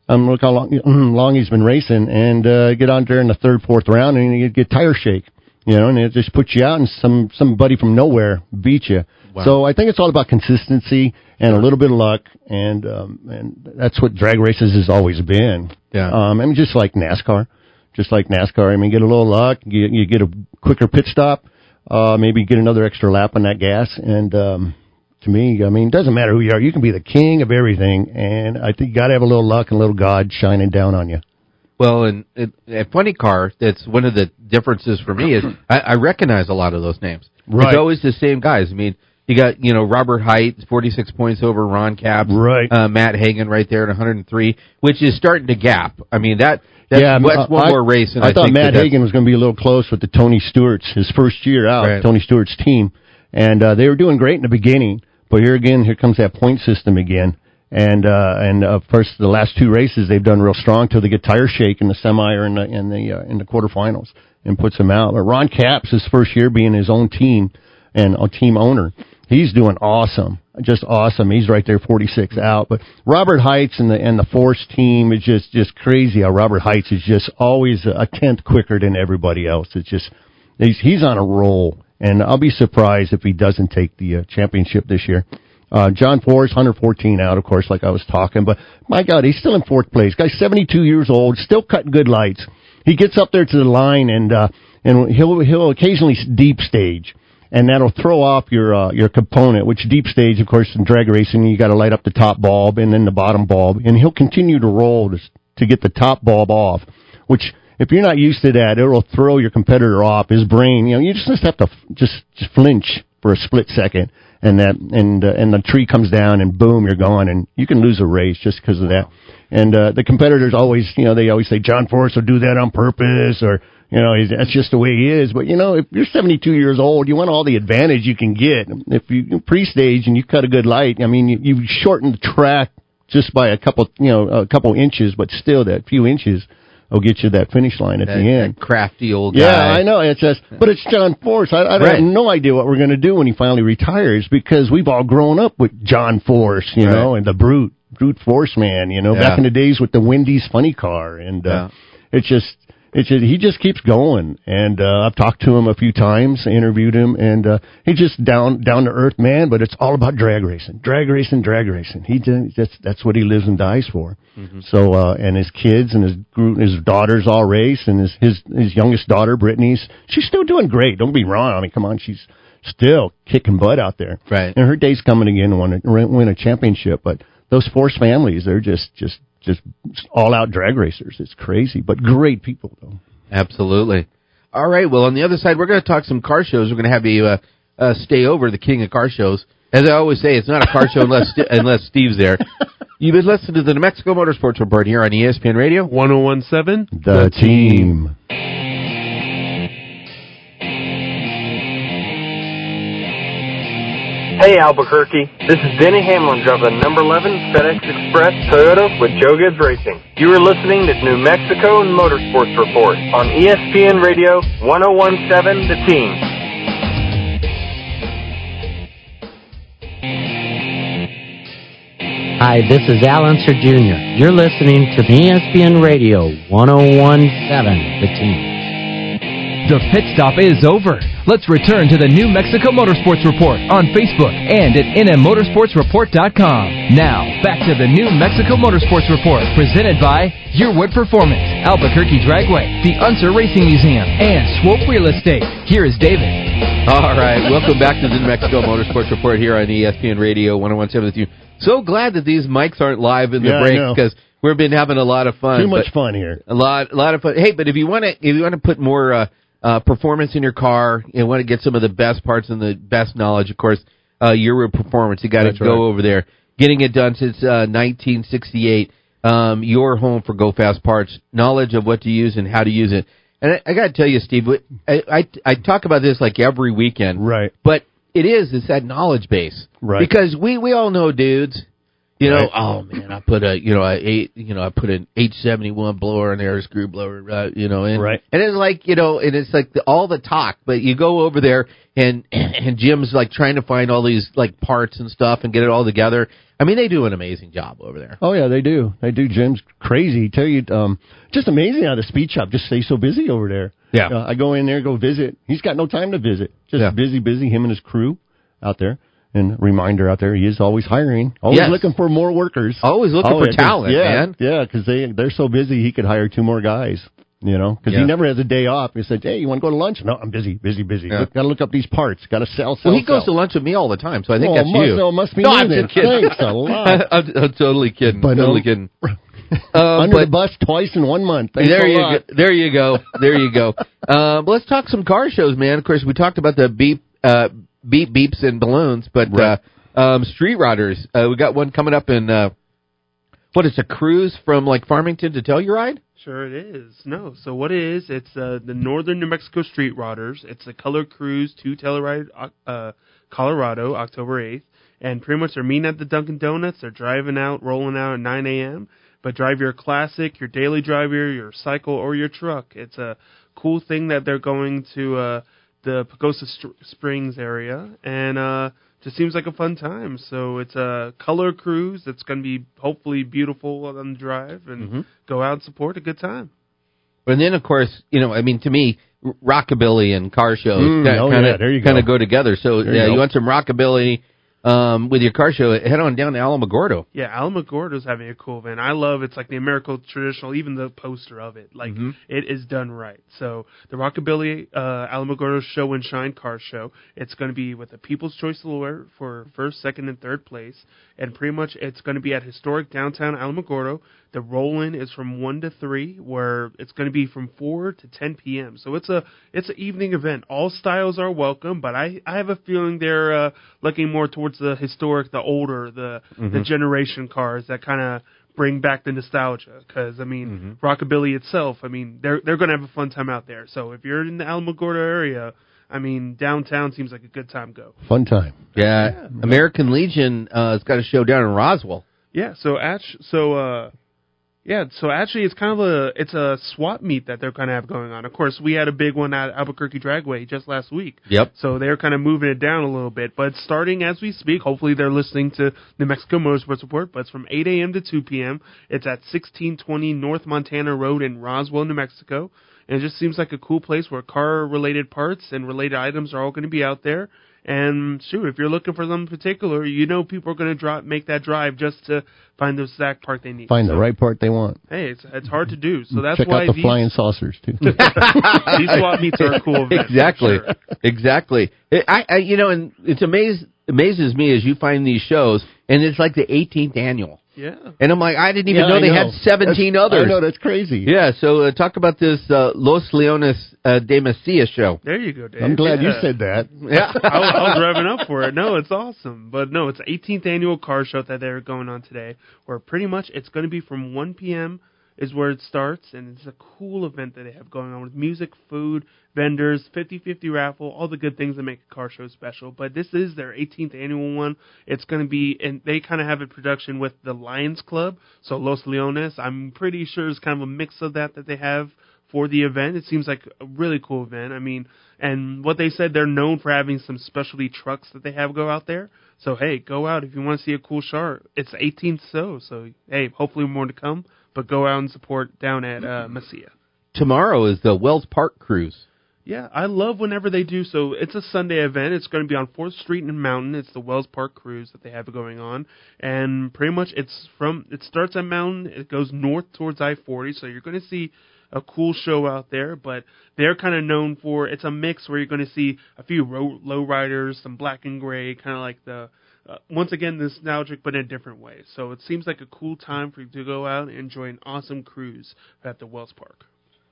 um, look how long, long he's been racing, and uh, get out there in the third, fourth round, and you get tire shake. You know, and it just puts you out, and some somebody from nowhere beat you. Wow. So I think it's all about consistency and a little bit of luck, and um, and that's what drag races has always been. Yeah. Um, I mean, just like NASCAR, just like NASCAR. I mean, get a little luck, you, you get a quicker pit stop, uh, maybe get another extra lap on that gas, and um, to me, I mean, it doesn't matter who you are. You can be the king of everything, and I think you got to have a little luck and a little God shining down on you. Well, and it, at Funny Car, that's one of the differences for me is I, I recognize a lot of those names. Right. It's always the same guys. I mean, you got you know Robert Hight, forty six points over Ron Capps, Right. Uh, Matt Hagan right there at one hundred and three, which is starting to gap. I mean that that's, yeah, that's one I, more race. And I, I, thought Matt that Hagan was going to be a little close with the Tony Stewart's his first year out, Right. Tony Stewart's team, and uh, they were doing great in the beginning. But here again, here comes that point system again, and uh, and of course the last two races they've done real strong till they get tire shake in the semi or in the in the uh, in the quarterfinals and puts them out. But Ron Capps, his first year being his own team and a team owner, he's doing awesome, just awesome. He's right there, 46 out. But Robert Hights and the and the Force team is just just crazy. How Robert Hights is just always a tenth quicker than everybody else. It's just he's he's on a roll, and I'll be surprised if he doesn't take the uh, championship this year. Uh, John Force, 114 out, of course, like I was talking, but my God, he's still in fourth place. Guy's 72 years old, still cutting good lights. He gets up there to the line and, uh, and he'll, he'll occasionally deep stage and that'll throw off your uh, your component. Which deep stage, of course, in drag racing, you got to light up the top bulb and then the bottom bulb, and he'll continue to roll to, to get the top bulb off. Which, if you're not used to that, it'll throw your competitor off. His brain, you know, you just just have to just just flinch for a split second, and that and uh, and the tree comes down, and boom, you're gone, and you can lose a race just because of that. And uh, the competitors always, you know, they always say John Force will do that on purpose, or you know, that's just the way he is. But you know, if you're 72 years old, you want all the advantage you can get. If you pre-stage and you cut a good light, I mean, you, you shorten the track just by a couple, you know, a couple inches, but still that few inches will get you that finish line at that, the end. that crafty old guy. Yeah, I know. It's just, but it's John Force. I, I Right. have no idea what we're going to do when he finally retires because we've all grown up with John Force, you know, and the brute, brute force man, you know, Yeah. back in the days with the Wendy's funny car. And, uh, Yeah. it's just, it's just, he just keeps going. And, uh, I've talked to him a few times, interviewed him, and, uh, he's just down, down to earth man, but it's all about drag racing, drag racing, drag racing. He just, that's, that's what he lives and dies for. So, uh, and his kids and his group, his daughters all race, and his, his, his youngest daughter, Brittany's, she's still doing great. Don't be wrong. I mean, come on, she's still kicking butt out there. Right. And her day's coming again to win a, win a championship. But those Force families, they're just, just, just all out drag racers. It's crazy, but great people though. Absolutely. All right. Well, on the other side, we're going to talk some car shows. We're going to have you uh, uh, stay over, the king of car shows. As I always say, it's not a car show unless unless Steve's there. You've been listening to the New Mexico Motorsports Report here on ESPN Radio. 1017. The, team. Hey Albuquerque, this is Denny Hamlin driving number 11 FedEx Express Toyota with Joe Gibbs Racing. You are listening to New Mexico Motorsports Report on ESPN Radio 1017 The Team. Hi, this is Al Unser Jr. You're listening to ESPN Radio 1017 The Team. The pit stop is over. Let's return to the New Mexico Motorsports Report on Facebook and at nmmotorsportsreport.com. Now, back to the New Mexico Motorsports Report, presented by Yearwood Performance, Albuquerque Dragway, the Unser Racing Museum, and Swope Real Estate. Here is David. All right, welcome back to the New Mexico Motorsports Report here on ESPN Radio 1017 with you. So glad that these mics aren't live in the Yeah, break because we've been having a lot of fun. Too much fun here. A lot, a lot of fun. Hey, but if you want to, if you want to put more uh, uh, performance in your car, you want to get some of the best parts and the best knowledge, of course, uh, Yearwood Performance. You got to go right. over there. Getting it done since uh, 1968. Um, your home for Go Fast parts, knowledge of what to use and how to use it. And I, I got to tell you, Steve, I, I I talk about this like every weekend, Right. but it is it's that knowledge base, Right. Because we we all know dudes. You know, Right. oh man, I put a you know I eight you know I put an H seventy one blower in there, a screw blower, uh, you know, and Right. and it's like you know, and it's like the, all the talk, but you go over there and and Jim's like trying to find all these like parts and stuff and get it all together. I mean, they do an amazing job over there. Oh yeah, they do. They do. Jim's crazy. Tell you, um, just amazing how the speed shop just stays so busy over there. Yeah. Uh, I go in there, go visit. He's got no time to visit. Just Yeah. busy, busy. Him and his crew out there. And reminder out there, he is always hiring, always Yes. looking for more workers. Always looking Oh, for talent, yeah, man. Yeah, because they they're so busy, he could hire two more guys. You know, because Yeah. he never has a day off. He said, "Hey, you want to go to lunch?" No, I'm busy, busy, busy. Yeah. Got to look up these parts. Got to sell, sell. Well, he goes to lunch with me all the time, so I think Oh, that's must- you. oh, must be no, I'm then. just kidding. Thanks a lot. I'm, I'm totally kidding. But, totally um, kidding. Uh, Under but- the bus twice in one month. Thanks there you lot. go. There you go. There you go. Um, let's talk some car shows, man. Of course, we talked about the beep, uh, beep beeps and balloons, but Right. uh, um, Street Riders. Uh, we got one coming up in uh, what is a cruise from like Farmington to Telluride? Sure it is. No, so what it is, it's uh, the Northern New Mexico Street Riders. It's a color cruise to Telluride, uh, Colorado, October 8th. And pretty much they're meeting at the Dunkin' Donuts. They're driving out, rolling out at 9 a.m. But drive your classic, your daily driver, your cycle, or your truck. It's a cool thing that they're going to uh, the Pagosa St- Springs area. And uh, just seems like a fun time. So it's a color cruise. It's going to be hopefully beautiful on the drive and Mhm. go out and support a good time. And then, of course, you know, I mean, to me, r- rockabilly and car shows Mm, kind oh, of yeah, there you kind go. of go together. So, There you yeah, you want some rockabilly um, with your car show? Head on down to Alamogordo. Yeah, Alamogordo's having a cool event. I love it's like the American traditional, even the poster of it. Like Mhm. it is done right. So the Rockabilly uh, Alamogordo Show and Shine Car Show. It's going to be with the People's Choice Award for first, second, and third place, and pretty much it's going to be at historic downtown Alamogordo. The roll-in is from one to three, where it's going to be from four to ten p.m. So it's a it's an evening event. All styles are welcome, but I I have a feeling they're uh, looking more towards the historic, the older, the the Mhm. generation cars that kind of bring back the nostalgia. Because I mean, rockabilly itself, I mean, they're they're going to have a fun time out there. So if you're in the Alamogordo area, I mean, downtown seems like a good time to go. Fun time. Yeah, American Legion uh, has got a show down in Roswell. Yeah, so act- so uh yeah, so actually it's kind of a it's a swap meet that they're kind of have going on. Of course, we had a big one at Albuquerque Dragway just last week. Yep. So they're kind of moving it down a little bit, but starting as we speak. Hopefully, they're listening to New Mexico Motorsports Report. But it's from 8 a.m. to 2 p.m. It's at 1620 North Montana Road in Roswell, New Mexico. And it just seems like a cool place where car-related parts and related items are all going to be out there. And shoot, if you're looking for something particular, you know people are going to drive, make that drive just to find the exact part they need. Find So, the right part they want. Hey, it's it's hard to do. So that's Check why out the these, flying saucers too. these swap meets are a cool event. exactly, sure. exactly. I, I, you know, and it's amaz amazes me as you find these shows, and it's like the 18th annual. Yeah. And I'm like, I didn't even Yeah, know I they know. had 17 That's- others. I know that's crazy. Yeah, so uh, talk about this uh, Los Leones uh, de Mesilla show. There you go, Dave. I'm glad you said that. Yeah. I, was, I was revving up for it. No, it's awesome. But no, it's the 18th annual car show that they're going on today, where pretty much it's going to be from 1 p.m. is where it starts, and it's a cool event that they have going on with music, food, vendors, 50-50 raffle, all the good things that make a car show special. But this is their 18th annual one. It's going to be, and they kind of have a production with the Lions Club, so Los Leones. I'm pretty sure it's kind of a mix of that that they have for the event. It seems like a really cool event. I mean, and what they said, they're known for having some specialty trucks that they have go out there. So hey, go out if you want to see a cool shark. It's 18th so, so hey, hopefully more to come. But go out and support down at uh, Mesilla. Tomorrow is the Wells Park cruise. Yeah, I love whenever they do so. It's a Sunday event. It's going to be on Fourth Street and Mountain. It's the Wells Park Cruise that they have going on, and pretty much it's from it starts at Mountain. It goes north towards I-40, so you're going to see a cool show out there. But they're kind of known for it's a mix where you're going to see a few row, low riders, some black and gray, kind of like the uh, once again nostalgic but in a different way. So it seems like a cool time for you to go out and enjoy an awesome cruise at the Wells Park.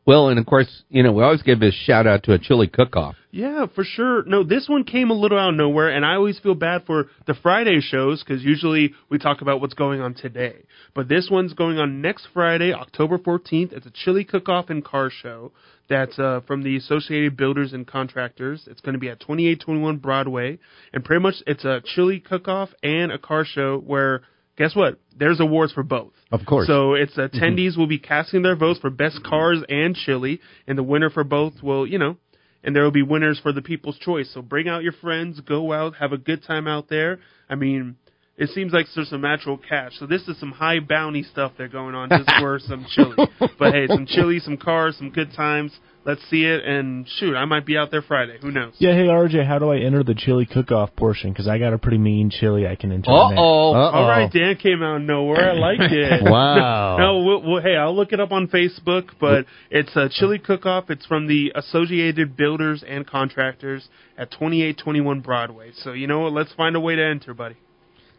Well, and of course, you know, we always give a shout out to a chili cook-off. Yeah, for sure. No, this one came a little out of nowhere, and I always feel bad for the Friday shows because usually we talk about what's going on today. But this one's going on next Friday, October 14th. It's a chili cook-off and car show that's uh, from the Associated Builders and Contractors. It's going to be at 2821 Broadway, and pretty much it's a chili cook-off and a car show where guess what? There's awards for both. Of course. So it's mm-hmm. attendees will be casting their votes for best cars and chili, and the winner for both will, you know, and there will be winners for the people's choice. So bring out your friends, go out, have a good time out there. I mean, it seems like there's some natural cash. So this is some high bounty stuff they're going on just for some chili. But hey, some chili, some cars, some good times. Let's see it, and shoot, I might be out there Friday. Who knows? Yeah, hey RJ, how do I enter the chili cook-off portion? Because I got a pretty mean chili I can enter. Uh-oh. All right, Dan came out of nowhere. I liked it. Wow. no, we'll, we'll, hey, I'll look it up on Facebook, but it's a chili cook-off. It's from the Associated Builders and Contractors at 2821 Broadway. So you know what? Let's find a way to enter, buddy.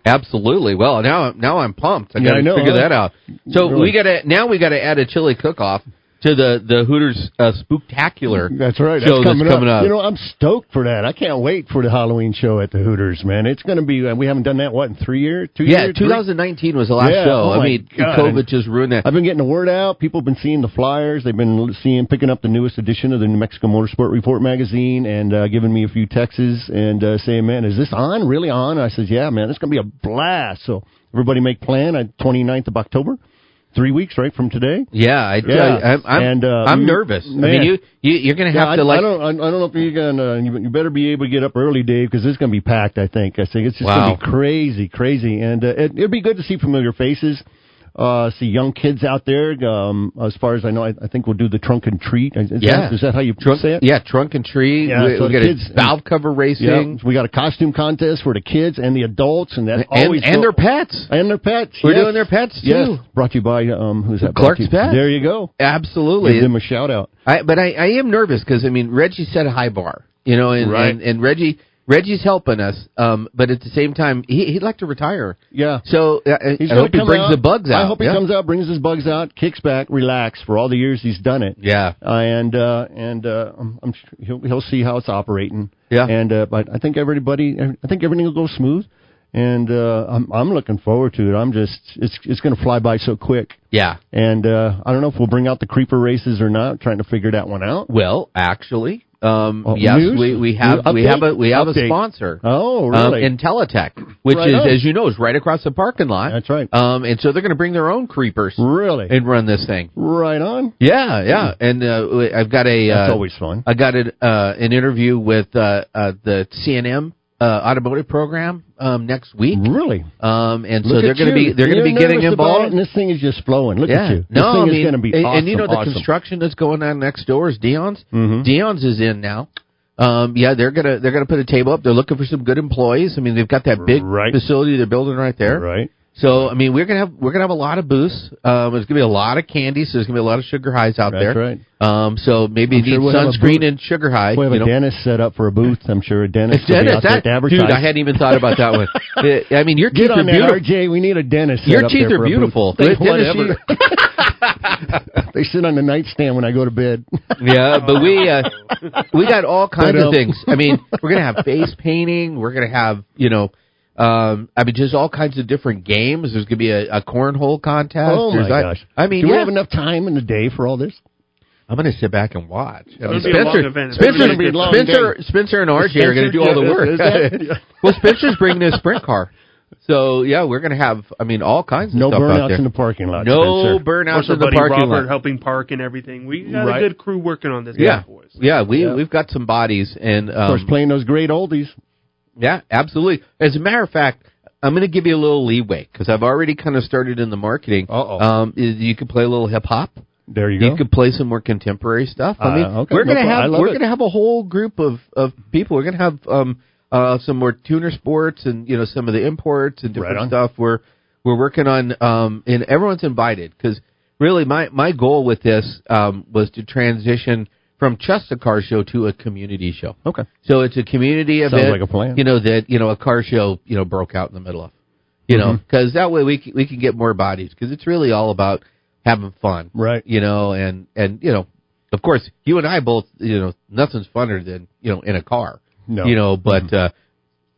Absolutely. Well, now now I'm pumped. I Yeah, got to I know, figure huh? that out. So Really. we got to now we got to add a chili cook-off to the the Hooters uh, Spooktacular. That's right. Show that's coming, that's coming up. You know, I'm stoked for that. I can't wait for the Halloween show at the Hooters, man. It's going to be. Uh, we haven't done that what in three years? Two yeah, years? Three? 2019 was the last Yeah, show. oh I mean, God. COVID just ruined that. I've been getting the word out. People have been seeing the flyers. They've been seeing, picking up the newest edition of the New Mexico Motorsport Report magazine and uh, giving me a few texts and uh, saying, "Man, is this on? Really on?" I says, "Yeah, man, it's going to be a blast." So everybody make plan. on 29th of October, three weeks right from today. Yeah, I Yeah. you, I'm I'm, And, uh, I'm nervous. I mean, you, you you're going to Yeah, have I, to like. I don't. I, I don't know if you're gonna. You, you better be able to get up early, Dave, because it's gonna be packed. I think. I think it's just Wow. gonna be crazy, crazy, and uh, it, it'd be good to see familiar faces. Uh, see young kids out there. Um, as far as I know, I, I think we'll do the trunk and treat. Is Yeah. that, is that how you Trunk, say it? yeah, trunk and tree. Yeah, we, so we got kids- a valve cover racing. Yeah, we got a costume contest for the kids and the adults, and that And, always and go- their pets. and their pets. We're yes. doing their pets, Yes, too. brought to you by um, who's that? Clark's Brought to you- Pets. There you go. Absolutely. Give them a shout out. I, but I, I am nervous because I mean Reggie set a high bar, you know, and, Right. and, and Reggie Reggie's helping us, um, but at the same time he, he'd like to retire. Yeah. So uh, I hope he brings out. the bugs out. I hope he yeah. comes out, brings his bugs out, kicks back, relax for all the years he's done it. Yeah. Uh, and uh, and uh, I'm, I'm sure he'll he'll see how it's operating. Yeah. And uh, but I think everybody, I think everything will go smooth. And uh, I'm I'm looking forward to it. I'm just it's it's going to fly by so quick. Yeah. And uh, I don't know if we'll bring out the creeper races or not. Trying to figure that one out. Well, actually, um, Oh, yes, news? we, we have we have a we have Update. a sponsor. Oh, Um, really? Intelitech, which Right is, on. as you know, is right across the parking lot. That's right. Um, and so they're going to bring their own creepers Really? and run this thing. right on. Yeah, yeah. And uh, I've got a. That's uh, always fun. I got an, uh, an interview with uh, uh, the CNM uh, automotive program um, next week. Really? Um, and so Look they're going to be they're going to be getting nervous about it, involved. and this thing is just flowing. Look yeah, at you. This no, thing I is going to be and, awesome. and you know the awesome. construction that's going on next door is Dion's. Mhm. Dion's is in now. Um, yeah, they're gonna they're gonna put a table up. They're looking for some good employees. I mean, they've got that big Right. facility they're building right there. Right. So I mean, we're gonna have we're gonna have a lot of booths. Um, there's gonna be a lot of candy. So there's gonna be a lot of sugar highs out That's there. right. Um, so maybe I'm you sure need we'll have a sunscreen booth. and sugar high. We have you a know. dentist set up for a booth. I'm sure a dentist. Will be out there that, to advertise. dude, I hadn't even thought about that one. Uh, I mean, your teeth Get are on that, beautiful. RJ. We need a dentist. set Your up teeth there are for a booth. beautiful. They, whatever. they sit on the nightstand when I go to bed. Yeah, but we uh, we got all kinds But, of um, things. I mean, we're gonna have face painting. We're gonna have you know, um, I mean, just all kinds of different games. There's gonna be a, a cornhole contest. oh my There's that- gosh! I mean, do yeah, we have enough time in the day for all this? I'm gonna sit back and watch. I mean, gonna be a long Spencer, Spencer, be a Spencer, day. Spencer, and RJ are gonna Spencer, do all the work. is that- well, Spencer's bringing his sprint car. So yeah, we're gonna have. I mean, all kinds of No stuff out burnouts there. in the parking lot. No Spencer. burnouts in the buddy parking Robert lot. helping park and everything. We got Right. a good crew working on this. Yeah, boys. yeah, we Yeah. we've got some bodies, and um, Of course, playing those great oldies. Yeah, absolutely. As a matter of fact, I'm going to give you a little leeway because I've already kind of started in the marketing. Uh-oh. Um, you could play a little hip hop. There you go. You could play some more contemporary stuff. I Uh, mean, okay, we're no gonna problem. Have we're it. gonna have a whole group of of people. We're gonna have um uh some more tuner sports and you know some of the imports and different Right stuff. We're we're working on um and everyone's invited because really my my goal with this um was to transition from just a car show to a community show. Okay. So it's a community Sounds event. like a plan. You know that you know a car show you know broke out in the middle of. You know, Mhm. because that way we can, we can get more bodies because it's really all about having fun, Right. You know, and and you know, of course, you and I both, you know, nothing's funner than you know in a car, No. you know. But uh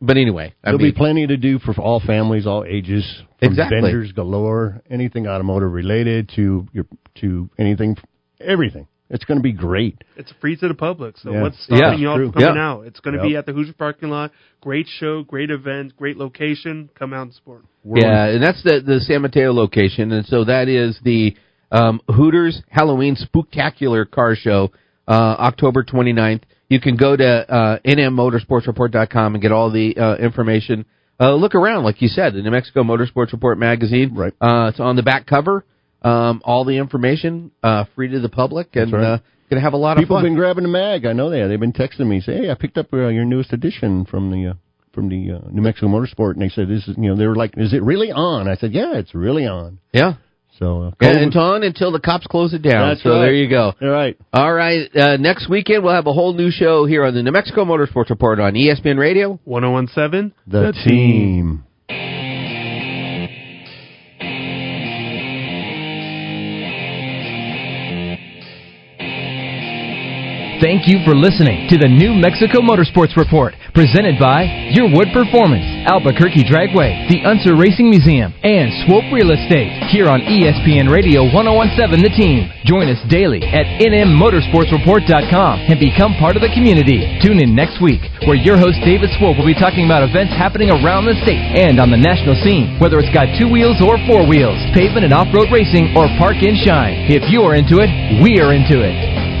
but anyway, I There'll mean, be plenty to do for all families, all ages. From Exactly. Vendors galore, anything automotive related to your to anything, everything. It's going to be great. It's free to the public. So Yeah. what's stopping Yeah, y'all from coming Yeah. out? It's going to Yep. be at the Hooters parking lot. Great show, great event, great location. Come out and support. yeah, and that's the the San Mateo location, and so that is the um, Hooters Halloween Spooktacular Car Show, uh, October 29th. You can go to uh, nmmotorsportsreport.com and get all the uh, information. Uh, look around, like you said, the New Mexico Motorsports Report magazine. Right. Uh, it's on the back cover. Um, all the information uh, free to the public, and right. uh, going to have a lot People of have been grabbing the mag. I know that. They've been texting me, say, "Hey, I picked up uh, your newest edition from the uh, from the uh, New Mexico Motorsport," and they said, "This is you know." They were like, "Is it really on?" I said, "Yeah, it's really on." yeah. So, uh, And COVID- it's on until the cops close it down. That's so right. there you go. all right. All right. Uh, next weekend, we'll have a whole new show here on the New Mexico Motorsports Report on ESPN Radio. 1017. The, team. Thank you for listening to the New Mexico Motorsports Report, presented by Yearwood Performance, Albuquerque Dragway, the Unser Racing Museum, and Swope Real Estate, here on ESPN Radio 1017 The Team. Join us daily at nmmotorsportsreport.com and become part of the community. Tune in next week, where your host David Swope will be talking about events happening around the state and on the national scene, whether it's got two wheels or four wheels, pavement and off-road racing, or park and shine. If you are into it, we are into it.